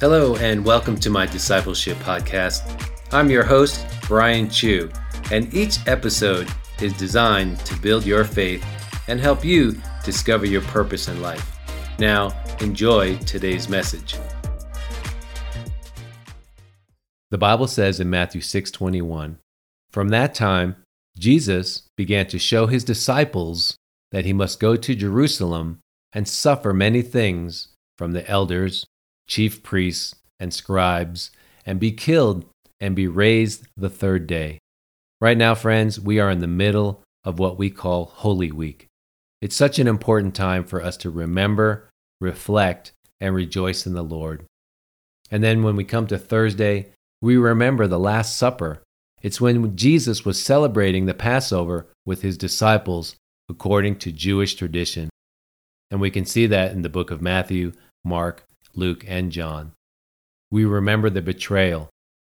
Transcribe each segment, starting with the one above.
Hello, and welcome to my discipleship podcast. I'm your host, Brian Chu, and each episode is designed to build your faith and help you discover your purpose in life. Now, enjoy today's message. The Bible says in Matthew 6:21, "From that time Jesus began to show his disciples that he must go to Jerusalem and suffer many things from the elders chief priests, and scribes, and be killed and be raised the third day. Right now, friends, we are in the middle of what we call Holy Week. It's such an important time for us to remember, reflect, and rejoice in the Lord. And then when we come to Thursday, we remember the Last Supper. It's when Jesus was celebrating the Passover with his disciples according to Jewish tradition. And we can see that in the book of Matthew, Mark, Luke, and John. We remember the betrayal.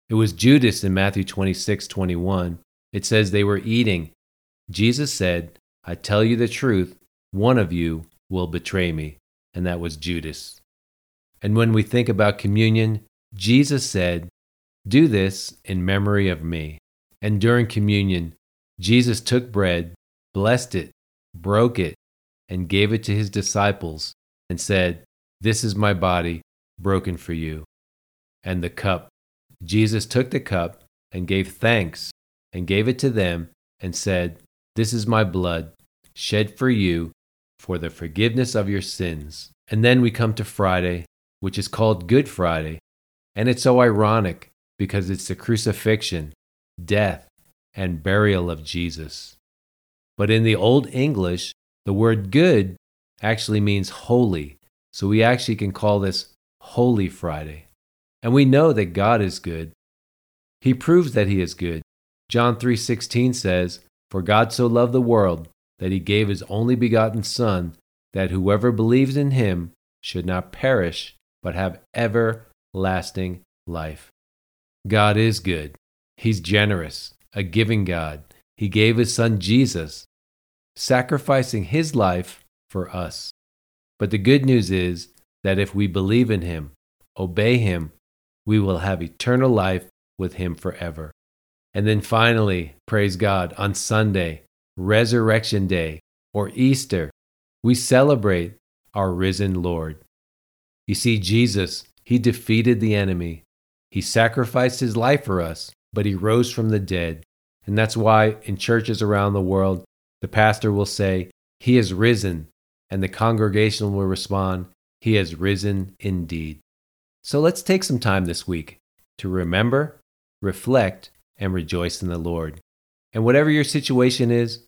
It was Judas in Matthew 26 21. It says they were eating. Jesus said, I tell you the truth, one of you will betray me. And that was Judas. And when we think about communion, Jesus said, Do this in memory of me. And during communion, Jesus took bread, blessed it, broke it, and gave it to his disciples, and said, this is my body broken for you. And the cup. Jesus took the cup and gave thanks and gave it to them and said, This is my blood shed for you for the forgiveness of your sins. And then we come to Friday, which is called Good Friday. And it's so ironic because it's the crucifixion, death, and burial of Jesus. But in the Old English, the word good actually means holy so we actually can call this Holy Friday. And we know that God is good. He proves that he is good. John 3:16 says, "For God so loved the world that he gave his only begotten son, that whoever believes in him should not perish, but have everlasting life." God is good. He's generous, a giving God. He gave his son Jesus, sacrificing his life for us. But the good news is that if we believe in him, obey him, we will have eternal life with him forever. And then finally, praise God, on Sunday, Resurrection Day, or Easter, we celebrate our risen Lord. You see, Jesus, he defeated the enemy. He sacrificed his life for us, but he rose from the dead. And that's why in churches around the world, the pastor will say, He is risen and the congregation will respond, He has risen indeed. So let's take some time this week to remember, reflect, and rejoice in the Lord. And whatever your situation is,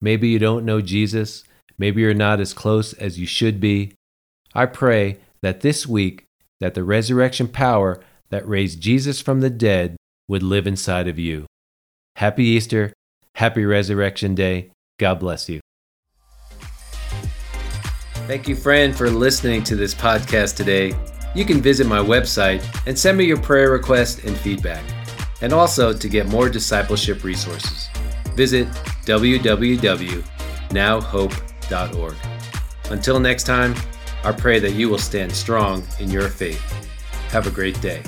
maybe you don't know Jesus, maybe you're not as close as you should be. I pray that this week that the resurrection power that raised Jesus from the dead would live inside of you. Happy Easter, happy Resurrection Day. God bless you. Thank you, friend, for listening to this podcast today. You can visit my website and send me your prayer request and feedback. And also to get more discipleship resources, visit www.nowhope.org. Until next time, I pray that you will stand strong in your faith. Have a great day.